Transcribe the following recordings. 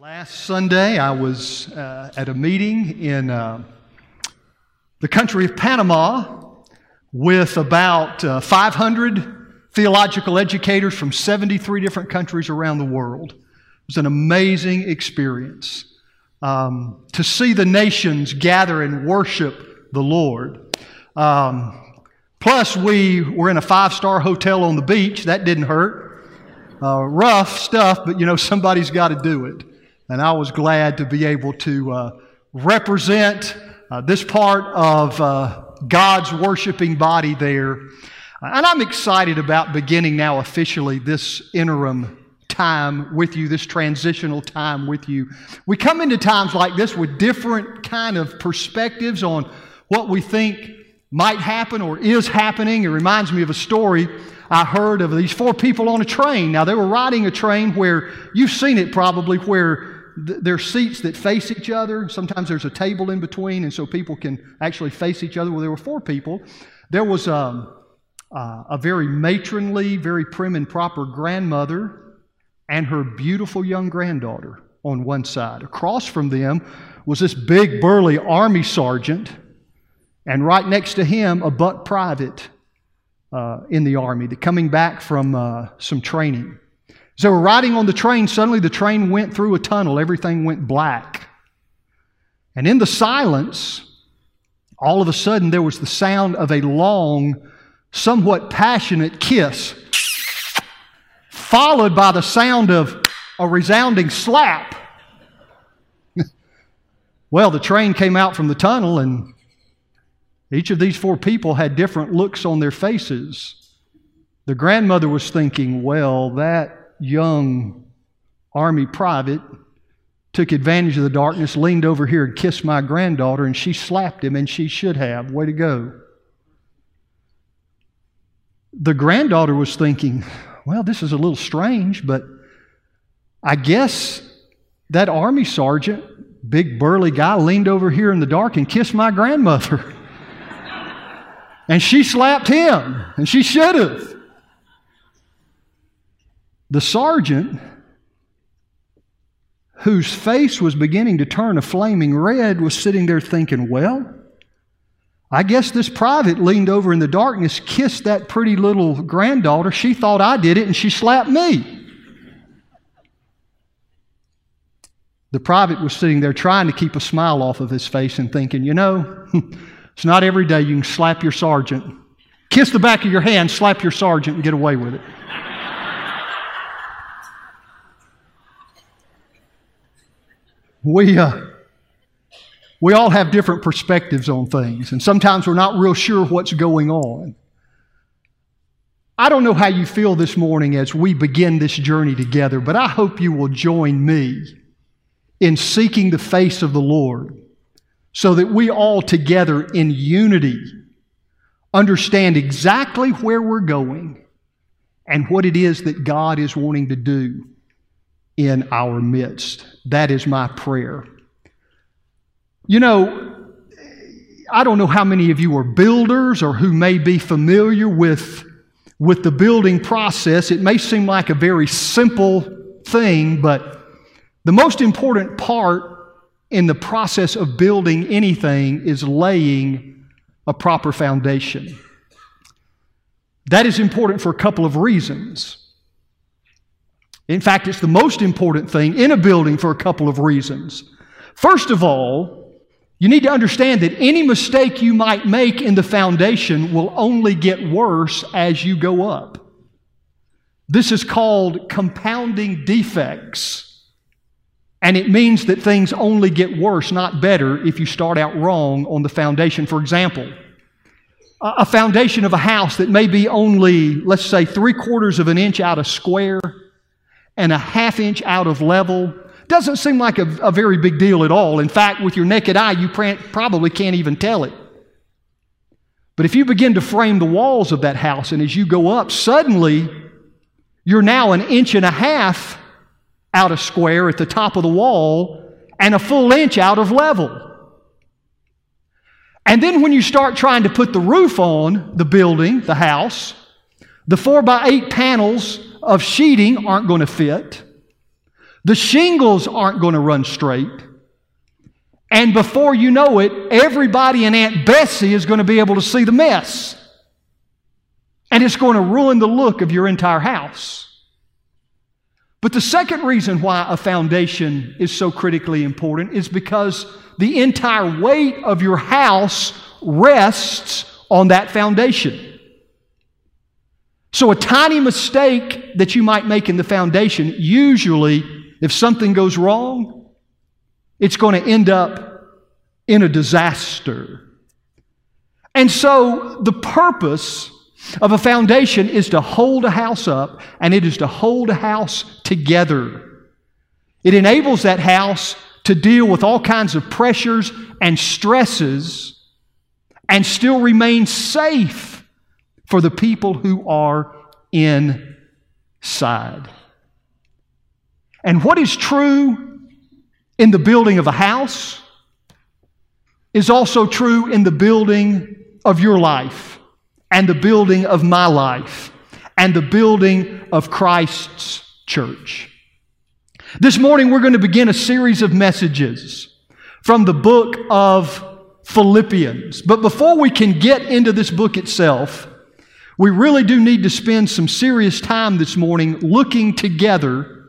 Last Sunday, I was uh, at a meeting in uh, the country of Panama with about uh, 500 theological educators from 73 different countries around the world. It was an amazing experience um, to see the nations gather and worship the Lord. Um, plus, we were in a five star hotel on the beach. That didn't hurt. Uh, rough stuff, but you know, somebody's got to do it. And I was glad to be able to uh, represent uh, this part of uh, God's worshiping body there. And I'm excited about beginning now officially this interim time with you, this transitional time with you. We come into times like this with different kind of perspectives on what we think might happen or is happening. It reminds me of a story I heard of these four people on a train. Now, they were riding a train where you've seen it probably, where there are seats that face each other. Sometimes there's a table in between, and so people can actually face each other. Well, there were four people. There was um, uh, a very matronly, very prim and proper grandmother and her beautiful young granddaughter on one side. Across from them was this big, burly army sergeant, and right next to him, a buck private uh, in the army that coming back from uh, some training. They were riding on the train, suddenly the train went through a tunnel. Everything went black. And in the silence, all of a sudden there was the sound of a long, somewhat passionate kiss, followed by the sound of a resounding slap. well, the train came out from the tunnel, and each of these four people had different looks on their faces. The grandmother was thinking, well, that young Army private took advantage of the darkness, leaned over here and kissed my granddaughter, and she slapped him, and she should have. Way to go. The granddaughter was thinking, well, this is a little strange, but I guess that army sergeant, big burly guy, leaned over here in the dark and kissed my grandmother. and she slapped him, and she should have. The sergeant, whose face was beginning to turn a flaming red, was sitting there thinking, Well, I guess this private leaned over in the darkness, kissed that pretty little granddaughter. She thought I did it, and she slapped me. The private was sitting there trying to keep a smile off of his face and thinking, you know, it's not every day you can slap your sergeant. Kiss the back of your hand, slap your sergeant, and get away with it. We, uh, we all have different perspectives on things, and sometimes we're not real sure what's going on. I don't know how you feel this morning as we begin this journey together, but I hope you will join me in seeking the face of the Lord so that we all together in unity understand exactly where we're going and what it is that God is wanting to do in our midst. That is my prayer. You know, I don't know how many of you are builders or who may be familiar with, with the building process. It may seem like a very simple thing, but the most important part in the process of building anything is laying a proper foundation. That is important for a couple of reasons. In fact, it's the most important thing in a building for a couple of reasons. First of all, you need to understand that any mistake you might make in the foundation will only get worse as you go up. This is called compounding defects. And it means that things only get worse, not better, if you start out wrong on the foundation. For example, a foundation of a house that may be only, let's say, three quarters of an inch out of square and a half inch out of level doesn't seem like a, a very big deal at all. In fact, with your naked eye, you probably can't even tell it. But if you begin to frame the walls of that house, and as you go up, suddenly you're now an inch and a half out of square at the top of the wall and a full inch out of level. And then when you start trying to put the roof on the building, the house, the four by eight panels of sheeting aren't going to fit. The shingles aren't going to run straight. And before you know it, everybody in Aunt Bessie is going to be able to see the mess. And it's going to ruin the look of your entire house. But the second reason why a foundation is so critically important is because the entire weight of your house rests on that foundation. So, a tiny mistake that you might make in the foundation, usually, if something goes wrong, it's going to end up in a disaster. And so, the purpose of a foundation is to hold a house up, and it is to hold a house together. It enables that house to deal with all kinds of pressures and stresses and still remain safe for the people who are inside. And what is true in the building of a house is also true in the building of your life and the building of my life and the building of Christ's church. This morning, we're going to begin a series of messages from the book of Philippians. But before we can get into this book itself, we really do need to spend some serious time this morning looking together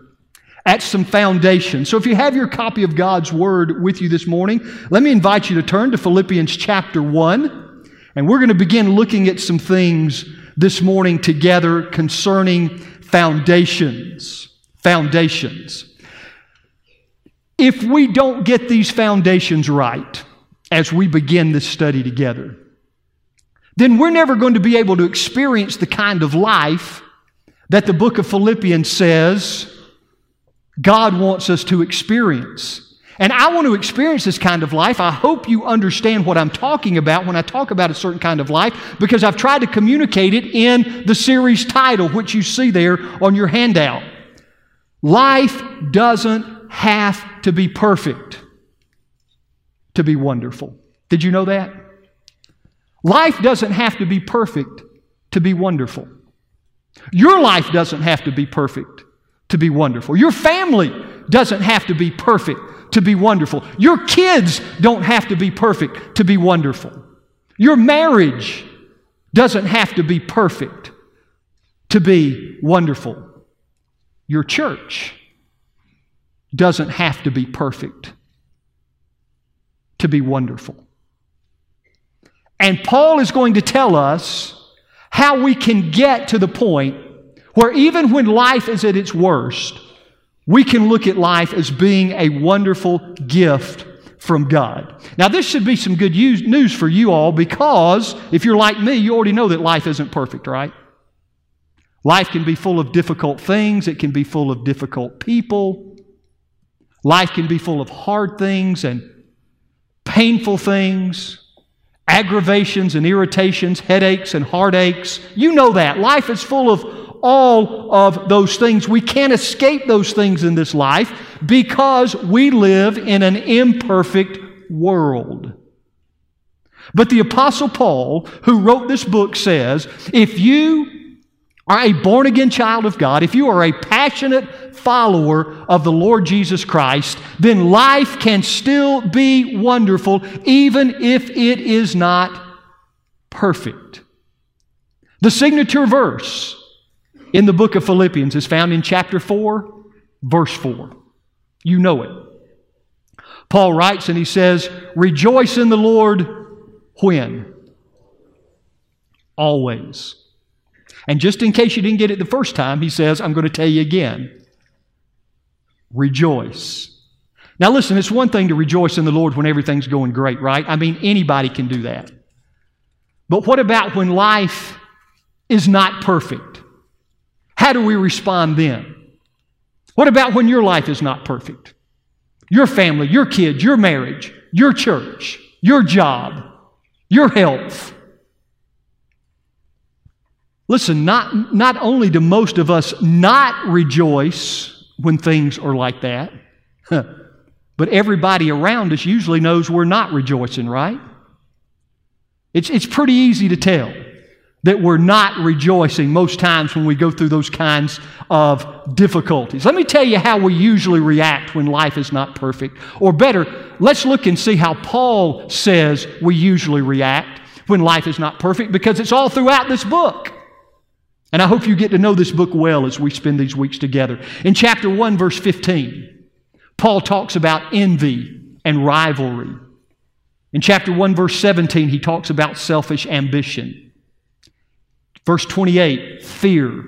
at some foundation. So if you have your copy of God's Word with you this morning, let me invite you to turn to Philippians chapter 1. And we're going to begin looking at some things this morning together concerning foundations. Foundations. If we don't get these foundations right as we begin this study together, then we're never going to be able to experience the kind of life that the book of Philippians says God wants us to experience. And I want to experience this kind of life. I hope you understand what I'm talking about when I talk about a certain kind of life because I've tried to communicate it in the series title, which you see there on your handout. Life doesn't have to be perfect to be wonderful. Did you know that? Life doesn't have to be perfect to be wonderful. Your life doesn't have to be perfect to be wonderful. Your family doesn't have to be perfect to be wonderful. Your kids don't have to be perfect to be wonderful. Your marriage doesn't have to be perfect to be wonderful. Your church doesn't have to be perfect to be wonderful. And Paul is going to tell us how we can get to the point where even when life is at its worst, we can look at life as being a wonderful gift from God. Now, this should be some good news for you all because if you're like me, you already know that life isn't perfect, right? Life can be full of difficult things, it can be full of difficult people. Life can be full of hard things and painful things, aggravations and irritations, headaches and heartaches. You know that. Life is full of all of those things. We can't escape those things in this life because we live in an imperfect world. But the Apostle Paul, who wrote this book, says if you are a born again child of God, if you are a passionate follower of the Lord Jesus Christ, then life can still be wonderful even if it is not perfect. The signature verse in the book of Philippians is found in chapter 4, verse 4. You know it. Paul writes and he says, Rejoice in the Lord when? Always. And just in case you didn't get it the first time, he says, I'm going to tell you again. Rejoice. Now, listen, it's one thing to rejoice in the Lord when everything's going great, right? I mean, anybody can do that. But what about when life is not perfect? How do we respond then? What about when your life is not perfect? Your family, your kids, your marriage, your church, your job, your health. Listen, not, not only do most of us not rejoice when things are like that, but everybody around us usually knows we're not rejoicing, right? It's, it's pretty easy to tell. that we're not rejoicing most times when we go through those kinds of difficulties. Let me tell you how we usually react when life is not perfect. Or better, let's look and see how Paul says we usually react when life is not perfect because it's all throughout this book. And I hope you get to know this book well as we spend these weeks together. In chapter 1, verse 15, Paul talks about envy and rivalry. In chapter 1, verse 17, he talks about selfish ambition. Verse 28, fear.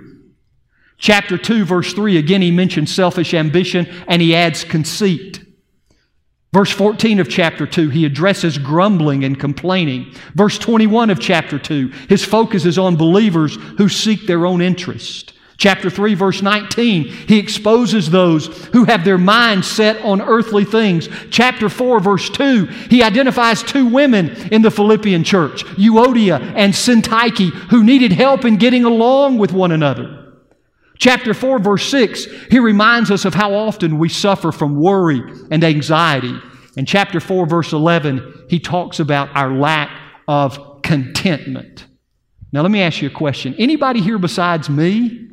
Chapter 2, verse 3, again, he mentions selfish ambition and he adds conceit. Verse 14 of chapter 2, he addresses grumbling and complaining. Verse 21 of chapter 2, his focus is on believers who seek their own interest. Chapter 3, verse 19, he exposes those who have their minds set on earthly things. Chapter 4, verse 2, he identifies two women in the Philippian church, Euodia and Syntyche, who needed help in getting along with one another. Chapter 4, verse 6, he reminds us of how often we suffer from worry and anxiety. And chapter 4, verse 11, he talks about our lack of contentment. Now, let me ask you a question. Anybody here besides me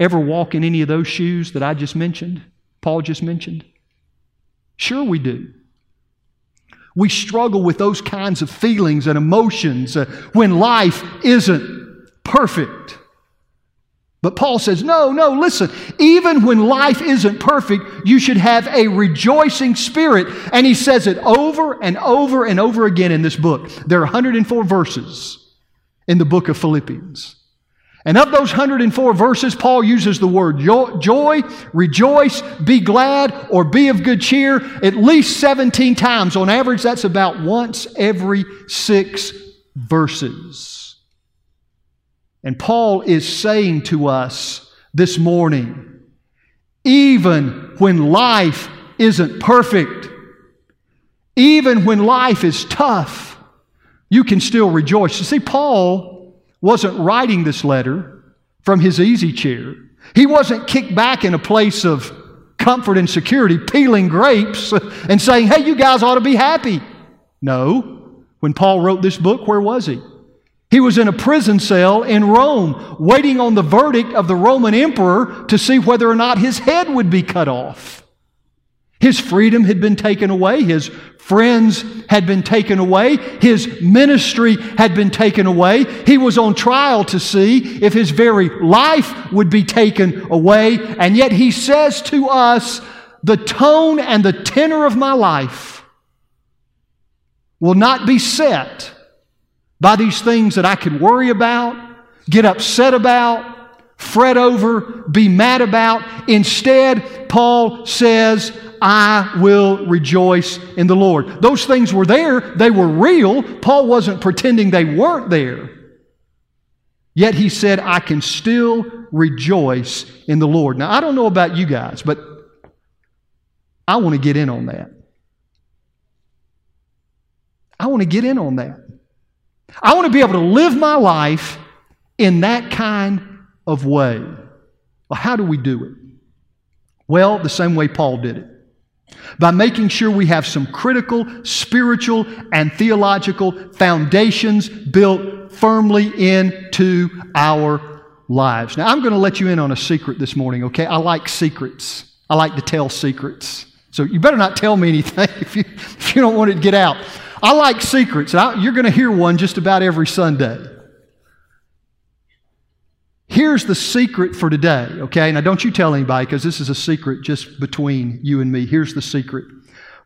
Ever walk in any of those shoes that I just mentioned, Paul just mentioned? Sure, we do. We struggle with those kinds of feelings and emotions uh, when life isn't perfect. But Paul says, no, no, listen, even when life isn't perfect, you should have a rejoicing spirit. And he says it over and over and over again in this book. There are 104 verses in the book of Philippians. And of those 104 verses, Paul uses the word joy, rejoice, be glad, or be of good cheer at least 17 times. On average, that's about once every six verses. And Paul is saying to us this morning, even when life isn't perfect, even when life is tough, you can still rejoice. You see, Paul wasn't writing this letter from his easy chair. He wasn't kicked back in a place of comfort and security, peeling grapes and saying, hey, you guys ought to be happy. No. When Paul wrote this book, where was he? He was in a prison cell in Rome, waiting on the verdict of the Roman emperor to see whether or not his head would be cut off. His freedom had been taken away. His friends had been taken away. His ministry had been taken away. He was on trial to see if his very life would be taken away. And yet he says to us, the tone and the tenor of my life will not be set by these things that I can worry about, get upset about, fret over, be mad about. Instead, Paul says, I will rejoice in the Lord. Those things were there, they were real. Paul wasn't pretending they weren't there. Yet he said, I can still rejoice in the Lord. Now, I don't know about you guys, but I want to get in on that. I want to get in on that. I want to be able to live my life in that kind of way. Well, how do we do it? Well, the same way Paul did it by making sure we have some critical spiritual and theological foundations built firmly into our lives. Now, I'm going to let you in on a secret this morning, okay? I like secrets, I like to tell secrets. So you better not tell me anything if you, if you don't want it to get out. I like secrets. I, you're going to hear one just about every Sunday. Here's the secret for today, okay? Now, don't you tell anybody because this is a secret just between you and me. Here's the secret.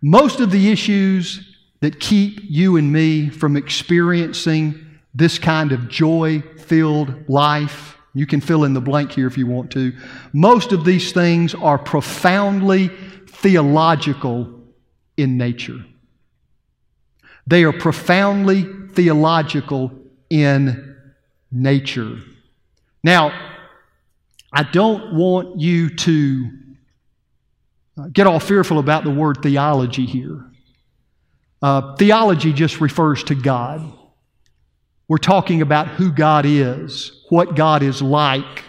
Most of the issues that keep you and me from experiencing this kind of joy filled life, you can fill in the blank here if you want to. Most of these things are profoundly theological in nature. They are profoundly theological in nature. Now, I don't want you to uh, get all fearful about the word theology here. Uh, theology just refers to God. We're talking about who God is, what God is like,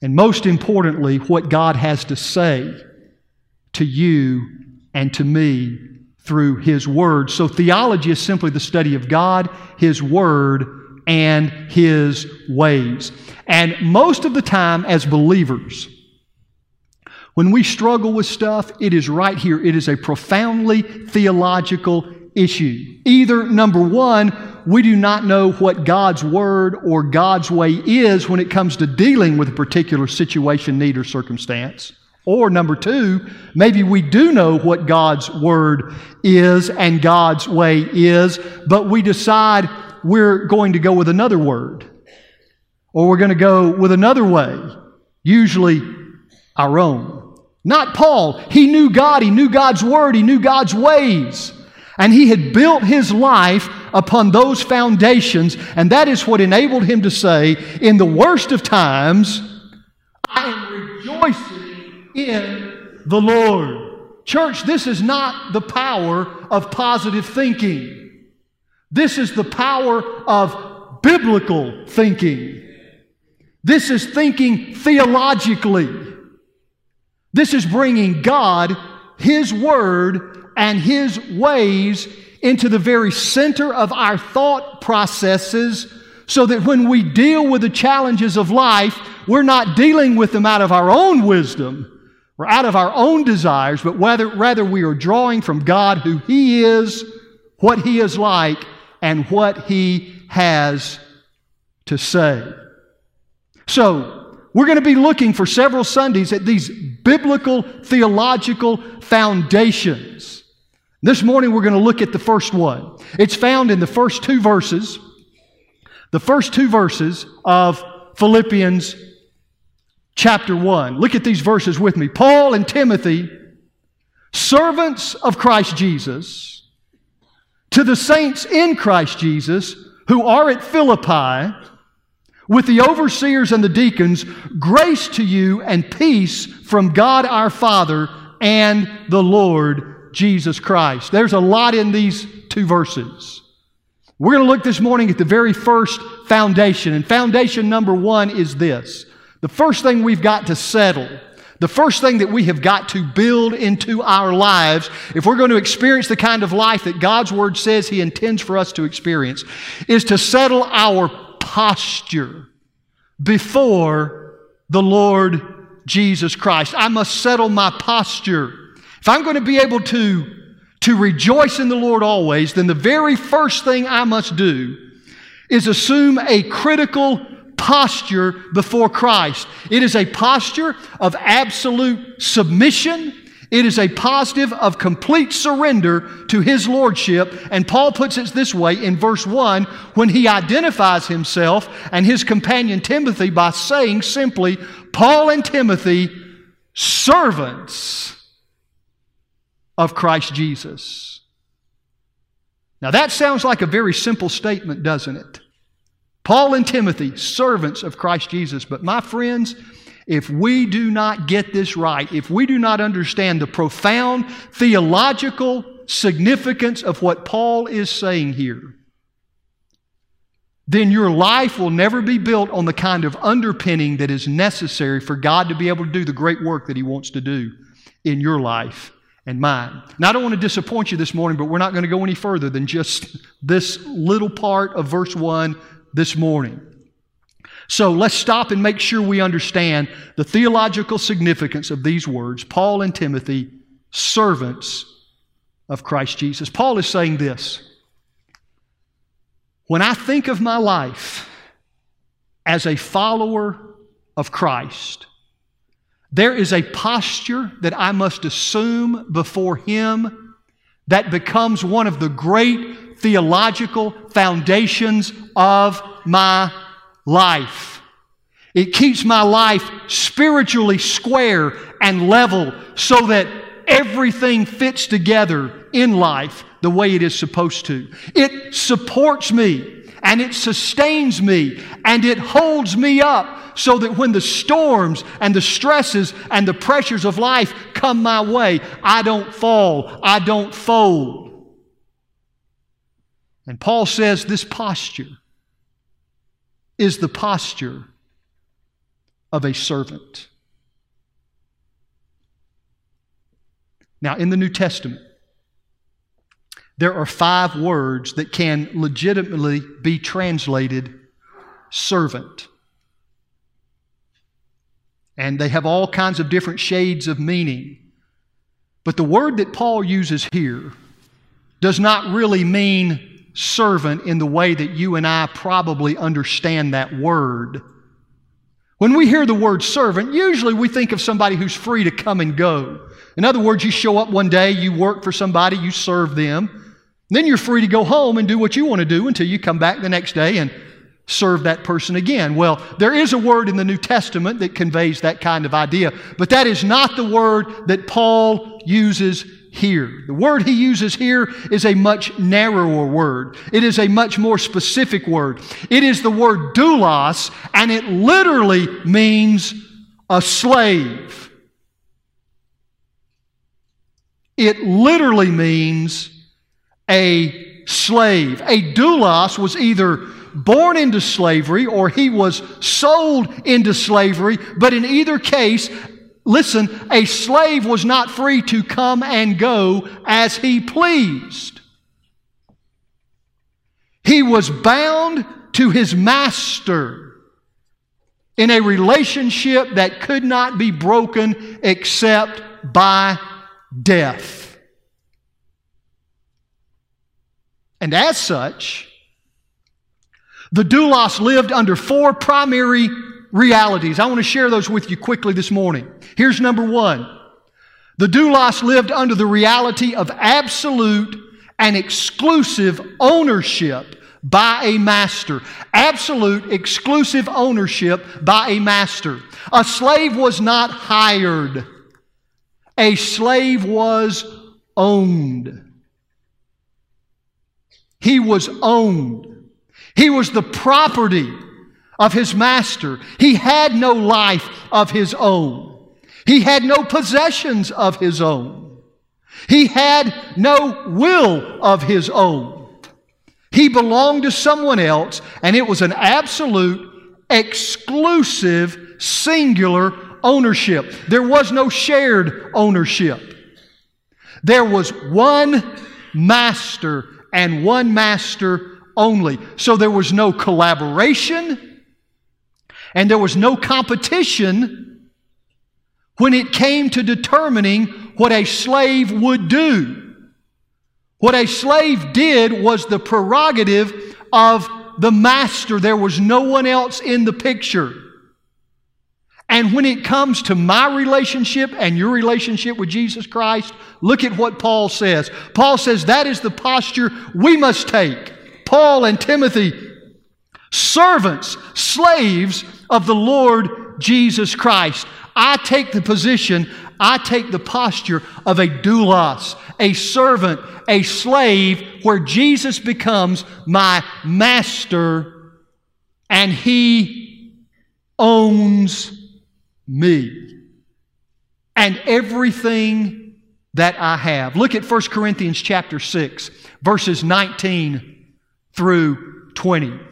and most importantly, what God has to say to you and to me through His Word. So, theology is simply the study of God, His Word, and his ways. And most of the time, as believers, when we struggle with stuff, it is right here. It is a profoundly theological issue. Either, number one, we do not know what God's word or God's way is when it comes to dealing with a particular situation, need, or circumstance. Or number two, maybe we do know what God's word is and God's way is, but we decide we're going to go with another word. Or we're going to go with another way, usually our own. Not Paul. He knew God. He knew God's word. He knew God's ways. And he had built his life upon those foundations, and that is what enabled him to say, in the worst of times, I am rejoicing in the Lord. Church, this is not the power of positive thinking. This is the power of biblical thinking. This is thinking theologically. This is bringing God, His Word, and His ways into the very center of our thought processes so that when we deal with the challenges of life, we're not dealing with them out of our own wisdom or out of our own desires, but whether, rather we are drawing from God who He is, what He is like, and what He has to say. So, we're going to be looking for several Sundays at these biblical theological foundations. This morning we're going to look at the first one. It's found in the first two verses, the first two verses of Philippians chapter 1. Look at these verses with me. Paul and Timothy, servants of Christ Jesus, to the saints in Christ Jesus who are at Philippi, with the overseers and the deacons, grace to you and peace from God our Father and the Lord Jesus Christ. There's a lot in these two verses. We're going to look this morning at the very first foundation. And foundation number one is this the first thing we've got to settle. The first thing that we have got to build into our lives, if we're going to experience the kind of life that God's Word says He intends for us to experience, is to settle our posture before the Lord Jesus Christ. I must settle my posture. If I'm going to be able to, to rejoice in the Lord always, then the very first thing I must do is assume a critical posture before Christ. It is a posture of absolute submission. It is a positive of complete surrender to His Lordship. And Paul puts it this way in verse 1 when he identifies himself and his companion Timothy by saying simply, Paul and Timothy, servants of Christ Jesus. Now that sounds like a very simple statement, doesn't it? Paul and Timothy, servants of Christ Jesus. But my friends, if we do not get this right, if we do not understand the profound theological significance of what Paul is saying here, then your life will never be built on the kind of underpinning that is necessary for God to be able to do the great work that He wants to do in your life and mine. Now, I don't want to disappoint you this morning, but we're not going to go any further than just this little part of verse 1 this morning. So let's stop and make sure we understand the theological significance of these words Paul and Timothy, servants of Christ Jesus. Paul is saying this When I think of my life as a follower of Christ, there is a posture that I must assume before Him that becomes one of the great theological foundations of my life. It keeps my life spiritually square and level so that everything fits together in life the way it is supposed to. It supports me and it sustains me and it holds me up so that when the storms and the stresses and the pressures of life come my way, I don't fall, I don't fold. And Paul says this posture is the posture of a servant. Now, in the New Testament, there are five words that can legitimately be translated servant. And they have all kinds of different shades of meaning. But the word that Paul uses here does not really mean servant in the way that you and I probably understand that word. When we hear the word servant, usually we think of somebody who's free to come and go. In other words, you show up one day, you work for somebody, you serve them, then you're free to go home and do what you want to do until you come back the next day and serve that person again. Well, there is a word in the New Testament that conveys that kind of idea, but that is not the word that Paul uses here. The word he uses here is a much narrower word. It is a much more specific word. It is the word doulos, and it literally means a slave. It literally means a slave. A doulos was either born into slavery or he was sold into slavery, but in either case, listen, a slave was not free to come and go as he pleased. He was bound to his master in a relationship that could not be broken except by death. And as such, the doulos lived under four primary realities. I want to share those with you quickly this morning. Here's number one. The doulos lived under the reality of absolute and exclusive ownership by a master. Absolute, exclusive ownership by a master. A slave was not hired. A slave was owned. He was owned. He was the property of his master. He had no life of his own. He had no possessions of his own. He had no will of his own. He belonged to someone else, and it was an absolute, exclusive, singular ownership. There was no shared ownership. There was one master and one master only. So there was no collaboration and there was no competition when it came to determining what a slave would do. What a slave did was the prerogative of the master. There was no one else in the picture. And when it comes to my relationship and your relationship with Jesus Christ, look at what Paul says. Paul says that is the posture we must take. Paul and Timothy, servants, slaves of the Lord Jesus Christ. I take the position, I take the posture of a doulos, a servant, a slave, where Jesus becomes my master and he owns me and everything that I have. Look at 1 Corinthians chapter 6, verses 19 through 20.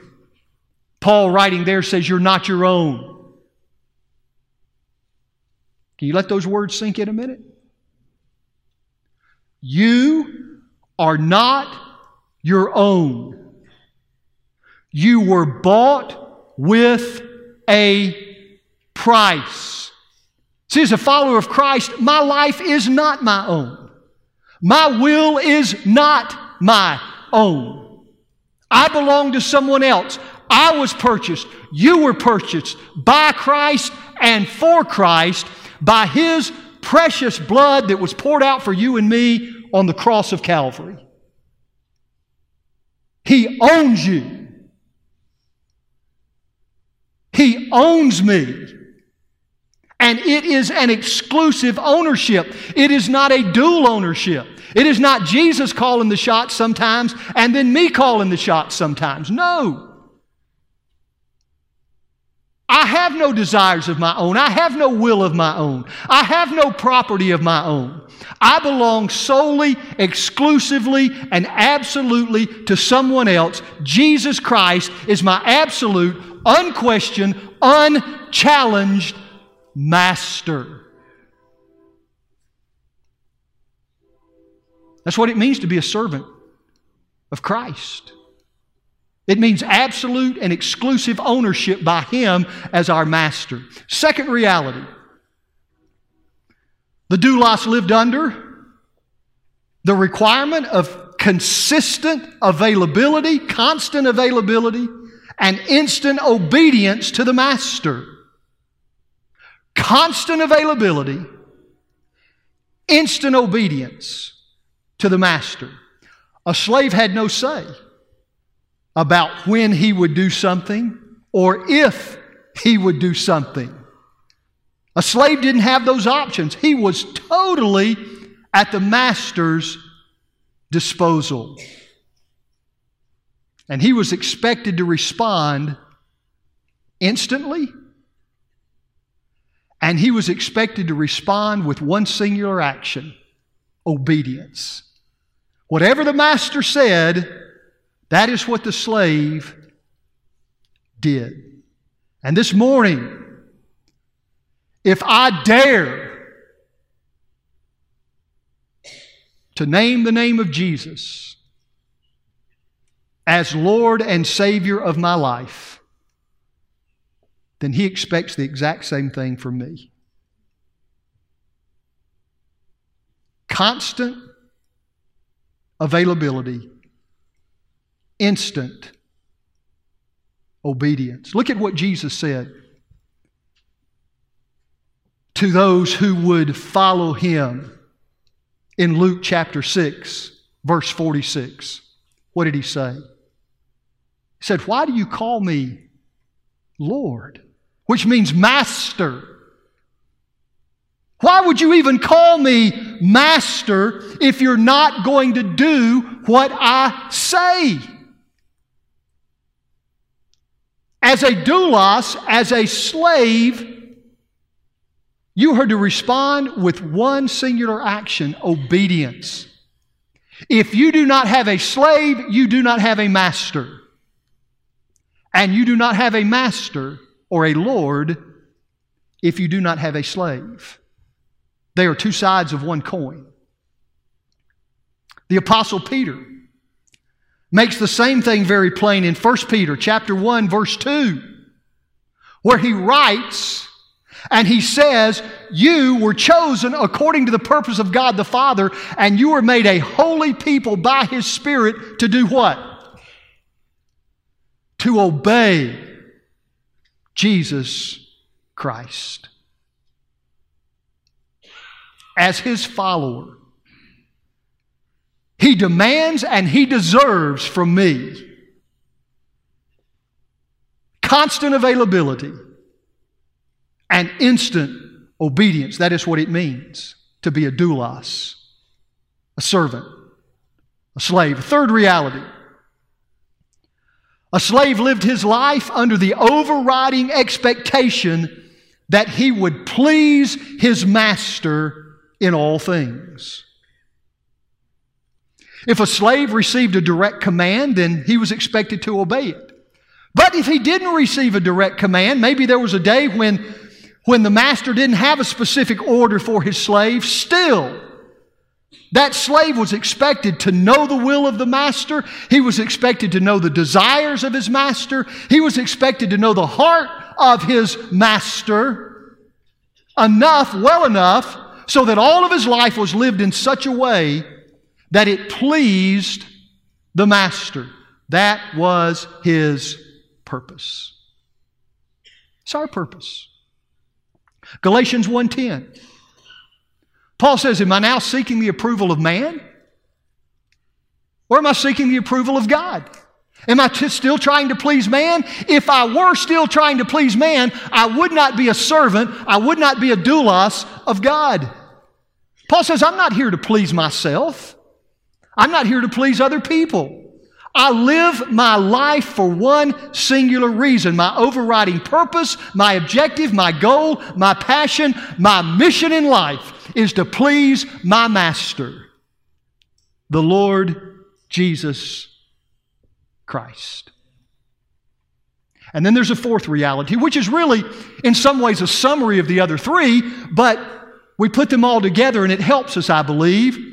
Paul, writing there, says, You're not your own. Can you let those words sink in a minute? You are not your own. You were bought with a price. See, as a follower of Christ, my life is not my own. My will is not my own. I belong to someone else. I was purchased. You were purchased by Christ and for Christ by His precious blood that was poured out for you and me on the cross of Calvary. He owns you. He owns me. And it is an exclusive ownership. It is not a dual ownership. It is not Jesus calling the shots sometimes and then me calling the shots sometimes. No. I have no desires of my own. I have no will of my own. I have no property of my own. I belong solely, exclusively, and absolutely to someone else. Jesus Christ is my absolute, unquestioned, unchallenged master. That's what it means to be a servant. of Christ. It means absolute and exclusive ownership by Him as our master. Second reality the doulos lived under the requirement of consistent availability, constant availability, and instant obedience to the master. Constant availability, instant obedience to the master. A slave had no say about when he would do something or if he would do something. A slave didn't have those options. He was totally at the master's disposal. And he was expected to respond instantly, and he was expected to respond with one singular action obedience. Whatever the master said, that is what the slave did. And this morning, if I dare to name the name of Jesus as Lord and Savior of my life, then He expects the exact same thing from me. Constant availability instant obedience. Look at what Jesus said to those who would follow him in Luke chapter 6, verse 46. What did he say? He said, Why do you call me Lord? Which means master. Why would you even call me master if you're not going to do what I say? As a doulos, as a slave, you are to respond with one singular action obedience. If you do not have a slave, you do not have a master. And you do not have a master or a Lord if you do not have a slave. They are two sides of one coin. The apostle Peter makes the same thing very plain in 1 Peter chapter 1 verse 2 where he writes and he says, You were chosen according to the purpose of God the Father, and you were made a holy people by His Spirit to do what? To obey Jesus Christ. As His follower, he demands and He deserves from me constant availability and instant obedience. That is what it means to be a doulos, a servant, a slave. Third reality a slave lived his life under the overriding expectation that he would please his master in all things. If a slave received a direct command, then he was expected to obey it. But if he didn't receive a direct command, maybe there was a day when, when the master didn't have a specific order for his slave, still, that slave was expected to know the will of the master. He was expected to know the desires of his master. He was expected to know the heart of his master enough, well enough, so that all of his life was lived in such a way that it pleased the master. That was his purpose. It's our purpose. Galatians 1:10. Paul says, Am I now seeking the approval of man? Or am I seeking the approval of God? Am I t- still trying to please man? If I were still trying to please man, I would not be a servant, I would not be a doulos of God. Paul says, I'm not here to please myself. I'm not here to please other people. I live my life for one singular reason. My overriding purpose, my objective, my goal, my passion, my mission in life is to please my Master, the Lord Jesus Christ. And then there's a fourth reality, which is really, in some ways, a summary of the other three, but we put them all together and it helps us, I believe.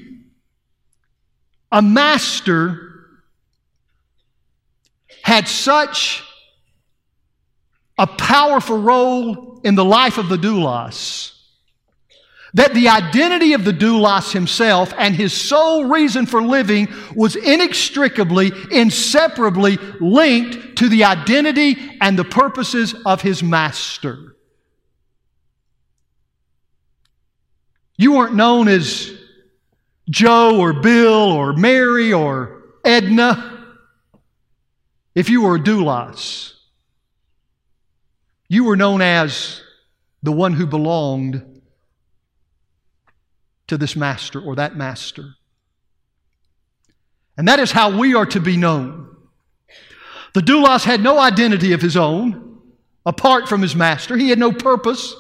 A master had such a powerful role in the life of the doulos that the identity of the doulos himself and his sole reason for living was inextricably, inseparably linked to the identity and the purposes of his master. You weren't known as Joe or Bill or Mary or Edna if you were a doulos. You were known as the one who belonged to this master or that master. And that is how we are to be known. The doulos had no identity of his own apart from his master. He had no purpose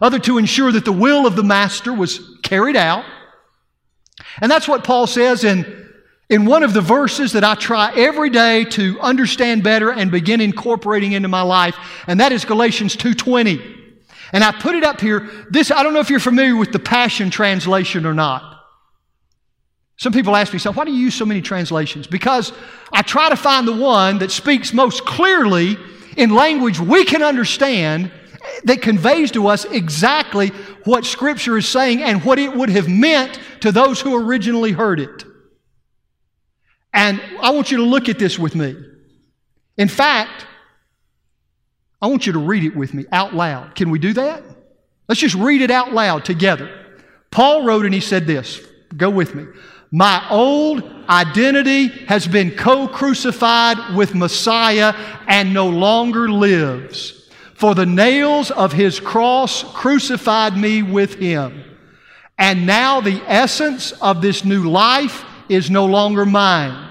other to ensure that the will of the master was carried out. And that's what Paul says in, in one of the verses that I try every day to understand better and begin incorporating into my life, and that is Galatians 2:20. And I put it up here. This, I don't know if you're familiar with the Passion Translation or not. Some people ask me, so why do you use so many translations? Because I try to find the one that speaks most clearly in language we can understand that conveys to us exactly what Scripture is saying and what it would have meant to those who originally heard it. And I want you to look at this with me. In fact, I want you to read it with me out loud. Can we do that? Let's just read it out loud together. Paul wrote and he said this. Go with me. My old identity has been co crucified with Messiah and no longer lives. For the nails of his cross crucified me with him. And now the essence of this new life is no longer mine.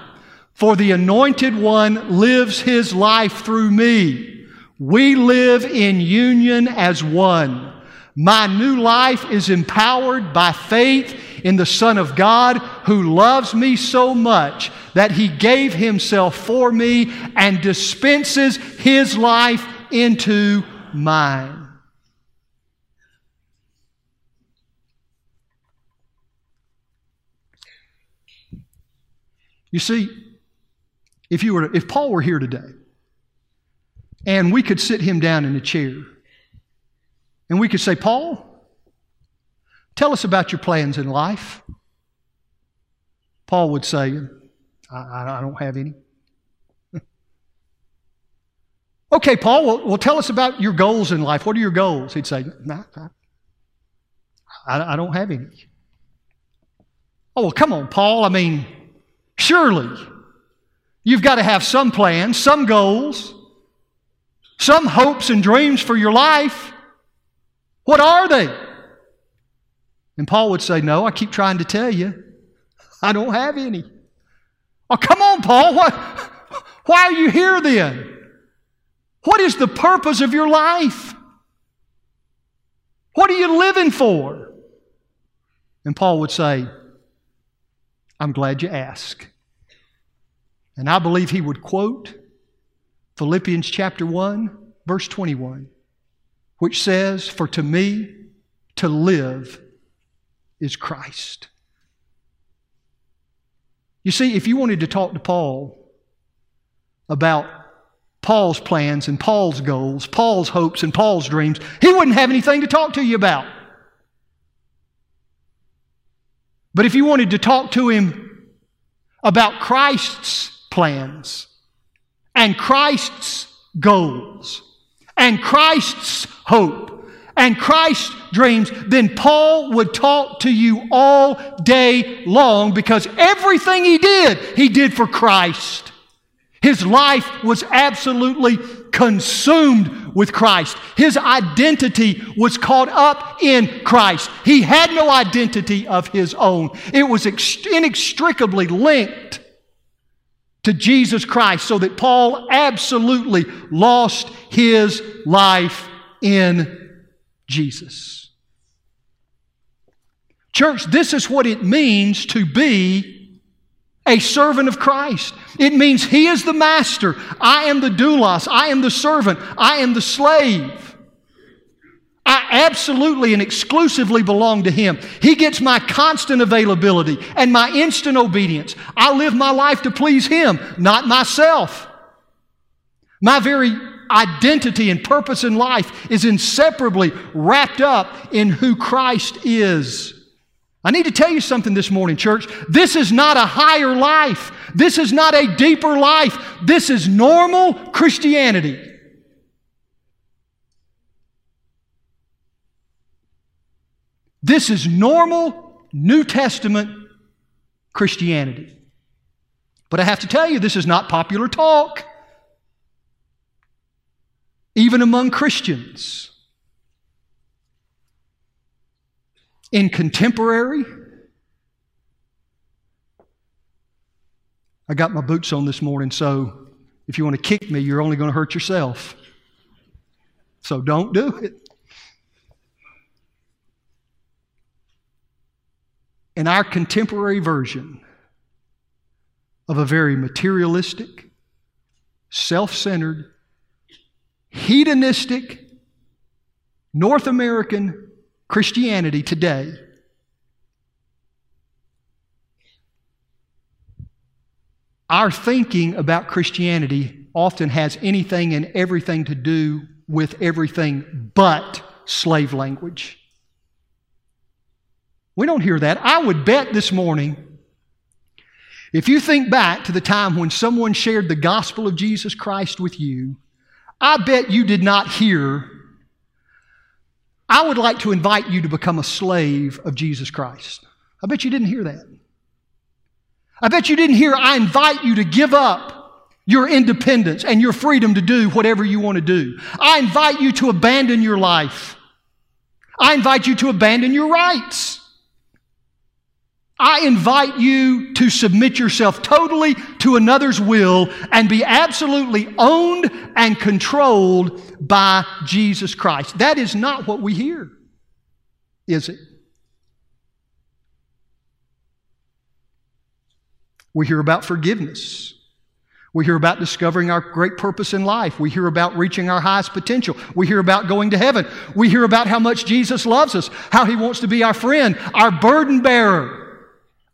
For the anointed one lives his life through me. We live in union as one. My new life is empowered by faith in the Son of God who loves me so much that he gave himself for me and dispenses his life into mine. You see, if, you were, if Paul were here today, and we could sit him down in a chair. And we could say, Paul, tell us about your plans in life. Paul would say, I, I don't have any. Okay, Paul, well, well, tell us about your goals in life. What are your goals? He'd say, nah, I, I don't have any. Oh, well, come on, Paul. I mean, surely you've got to have some plans, some goals some hopes and dreams for your life. What are they? And Paul would say, No, I keep trying to tell you. I don't have any. Oh, come on, Paul. What, why are you here then? What is the purpose of your life? What are you living for? And Paul would say, I'm glad you asked. And I believe he would quote Philippians chapter 1, verse 21, which says, For to me to live is Christ. You see, if you wanted to talk to Paul about Paul's plans and Paul's goals, Paul's hopes and Paul's dreams, he wouldn't have anything to talk to you about. But if you wanted to talk to him about Christ's plans, and Christ's goals and Christ's hope and Christ's dreams, then Paul would talk to you all day long because everything he did, he did for Christ. His life was absolutely consumed with Christ. His identity was caught up in Christ. He had no identity of his own. It was inextricably linked to Jesus Christ so that Paul absolutely lost his life in Jesus. Church, this is what it means to be a servant of Christ. It means He is the master. I am the doulos. I am the servant. I am the slave. I absolutely and exclusively belong to Him. He gets my constant availability and my instant obedience. I live my life to please Him, not myself. My very identity and purpose in life is inseparably wrapped up in who Christ is. I need to tell you something this morning, church. This is not a higher life. This is not a deeper life. This is normal Christianity. This is normal New Testament Christianity. But I have to tell you, this is not popular talk, even among Christians. In contemporary, I got my boots on this morning, so if you want to kick me, you're only going to hurt yourself. So don't do it. in our contemporary version of a very materialistic, self centered, hedonistic North American Christianity today. Our thinking about Christianity often has anything and everything to do with everything but slave language. We don't hear that. I would bet this morning, if you think back to the time when someone shared the gospel of Jesus Christ with you, I bet you did not hear, I would like to invite you to become a slave of Jesus Christ. I bet you didn't hear that. I bet you didn't hear, I invite you to give up your independence and your freedom to do whatever you want to do. I invite you to abandon your life. I invite you to abandon your rights. I invite you to submit yourself totally to another's will and be absolutely owned and controlled by Jesus Christ. That is not what we hear, is it? We hear about forgiveness. We hear about discovering our great purpose in life. We hear about reaching our highest potential. We hear about going to heaven. We hear about how much Jesus loves us, how he wants to be our friend, our burden bearer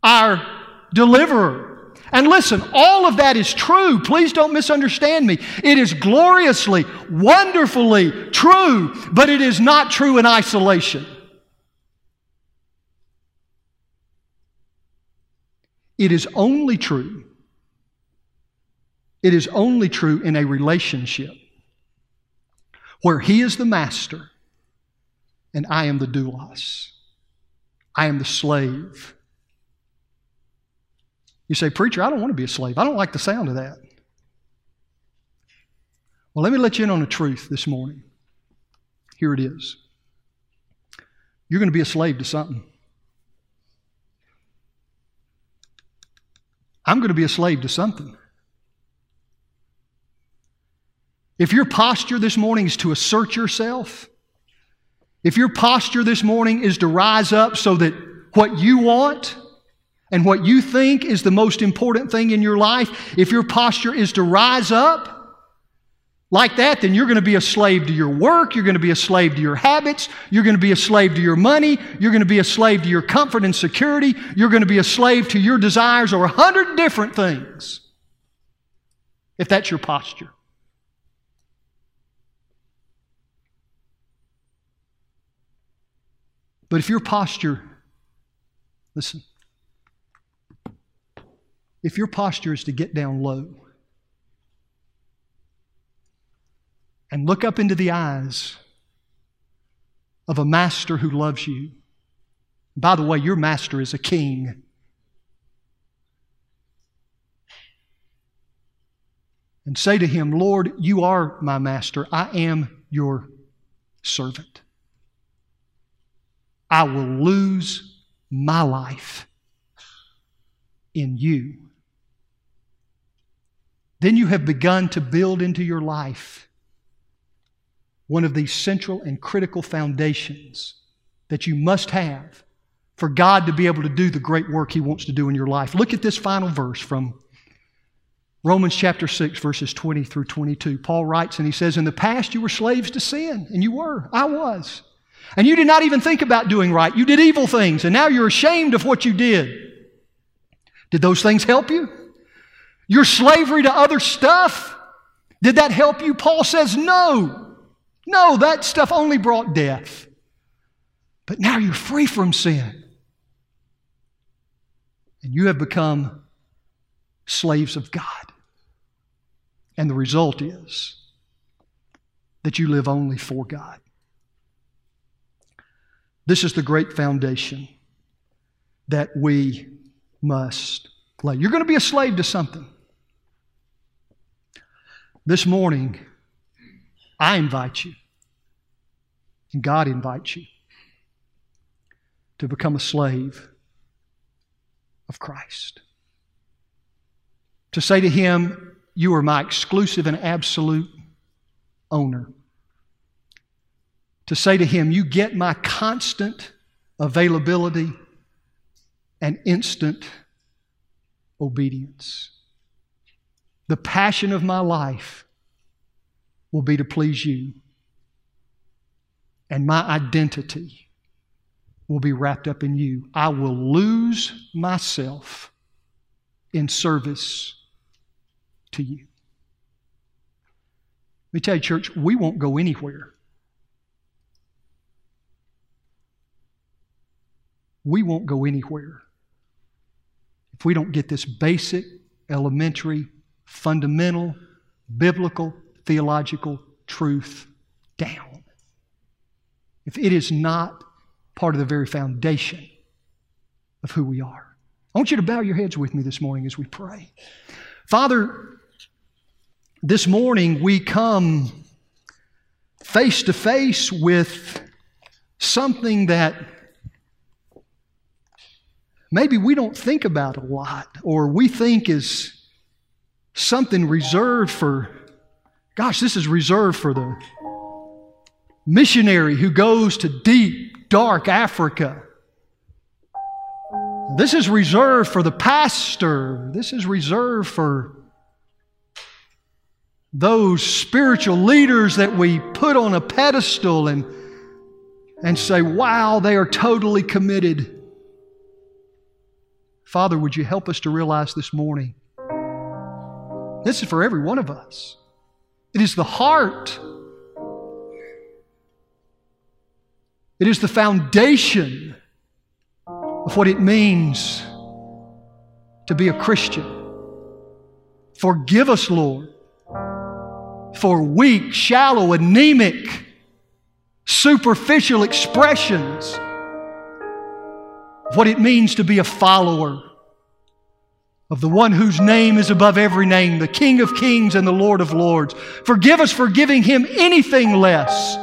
our deliverer. And listen, all of that is true. Please don't misunderstand me. It is gloriously, wonderfully true, but it is not true in isolation. It is only true. It is only true in a relationship where He is the master and I am the doulos. I am the slave. You say, Preacher, I don't want to be a slave. I don't like the sound of that. Well, let me let you in on the truth this morning. Here it is. You're going to be a slave to something. I'm going to be a slave to something. If your posture this morning is to assert yourself, if your posture this morning is to rise up so that what you want and what you think is the most important thing in your life, if your posture is to rise up like that, then you're going to be a slave to your work, you're going to be a slave to your habits, you're going to be a slave to your money, you're going to be a slave to your comfort and security, you're going to be a slave to your desires or a hundred different things. If that's your posture. But if your posture, listen, if your posture is to get down low and look up into the eyes of a master who loves you, by the way, your master is a king. And say to him, Lord, you are my master. I am your servant. I will lose my life in you then you have begun to build into your life one of these central and critical foundations that you must have for God to be able to do the great work He wants to do in your life. Look at this final verse from Romans chapter 6, verses 20 through 22. Paul writes and he says, In the past you were slaves to sin, and you were. I was. And you did not even think about doing right. You did evil things, and now you're ashamed of what you did. Did those things help you? Your slavery to other stuff? Did that help you? Paul says, no. No, that stuff only brought death. But now you're free from sin. And you have become slaves of God. And the result is that you live only for God. This is the great foundation that we must lay. You're going to be a slave to something. This morning, I invite you, and God invites you to become a slave of Christ. To say to Him, You are my exclusive and absolute owner. To say to Him, You get my constant availability and instant obedience. The passion of my life will be to please you. And my identity will be wrapped up in you. I will lose myself in service to you. Let me tell you, church, we won't go anywhere. We won't go anywhere if we don't get this basic, elementary, fundamental, biblical, theological truth down. If it is not part of the very foundation of who we are. I want you to bow your heads with me this morning as we pray. Father, this morning we come face to face with something that maybe we don't think about a lot or we think is something reserved for, gosh, this is reserved for the missionary who goes to deep, dark Africa. This is reserved for the pastor. This is reserved for those spiritual leaders that we put on a pedestal and, and say, wow, they are totally committed. Father, would you help us to realize this morning? This is for every one of us. It is the heart It is the foundation of what it means to be a Christian. Forgive us, Lord, for weak, shallow, anemic, superficial expressions of what it means to be a follower of the one whose name is above every name, the King of kings and the Lord of lords. Forgive us for giving him anything less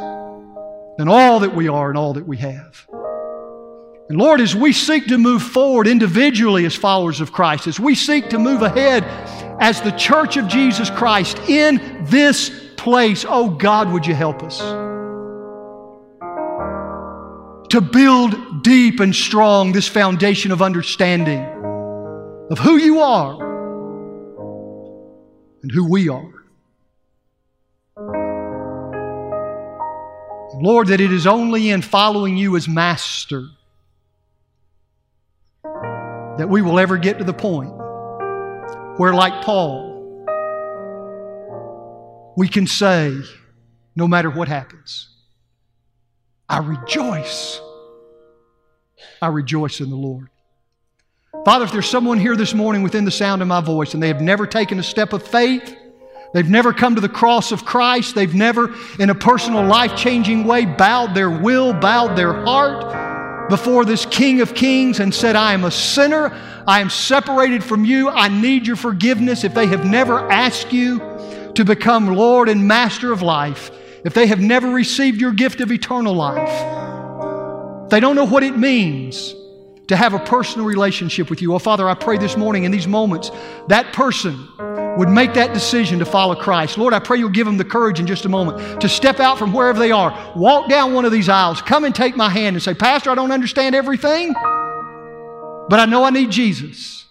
than all that we are and all that we have. And Lord, as we seek to move forward individually as followers of Christ, as we seek to move ahead as the church of Jesus Christ in this place, oh God, would you help us? To build deep and strong this foundation of understanding of who you are and who we are. Lord, that it is only in following you as master that we will ever get to the point where, like Paul, we can say, no matter what happens, I rejoice. I rejoice in the Lord. Father, if there's someone here this morning within the sound of my voice and they have never taken a step of faith, They've never come to the cross of Christ. They've never, in a personal, life changing way, bowed their will, bowed their heart before this King of Kings and said, I am a sinner. I am separated from you. I need your forgiveness. If they have never asked you to become Lord and Master of life, if they have never received your gift of eternal life, they don't know what it means to have a personal relationship with you. Oh, Father, I pray this morning in these moments that person would make that decision to follow Christ. Lord, I pray you'll give them the courage in just a moment to step out from wherever they are, walk down one of these aisles, come and take my hand and say, Pastor, I don't understand everything, but I know I need Jesus.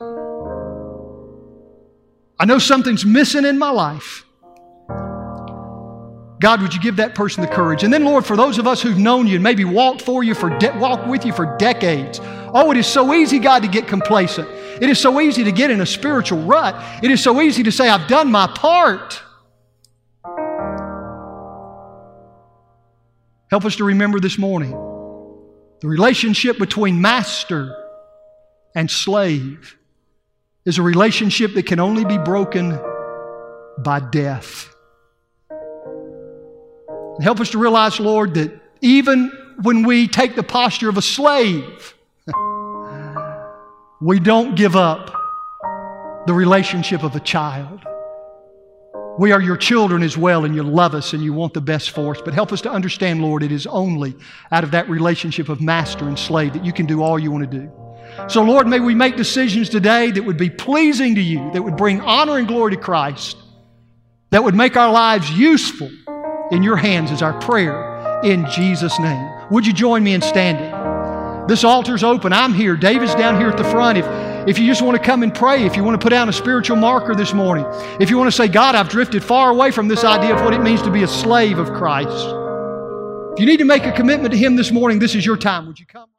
I know something's missing in my life. God, would you give that person the courage? And then, Lord, for those of us who've known you and maybe walked for you for de- walked with you for decades, Oh, it is so easy, God, to get complacent. It is so easy to get in a spiritual rut. It is so easy to say, I've done my part. Help us to remember this morning the relationship between master and slave is a relationship that can only be broken by death. Help us to realize, Lord, that even when we take the posture of a slave, we don't give up the relationship of a child. We are your children as well, and you love us and you want the best for us. But help us to understand, Lord, it is only out of that relationship of master and slave that you can do all you want to do. So, Lord, may we make decisions today that would be pleasing to you, that would bring honor and glory to Christ, that would make our lives useful in your hands, is our prayer in Jesus' name. Would you join me in standing? This altar's open. I'm here. David's down here at the front. If, if you just want to come and pray, if you want to put down a spiritual marker this morning, if you want to say, God, I've drifted far away from this idea of what it means to be a slave of Christ. If you need to make a commitment to Him this morning, this is your time. Would you come?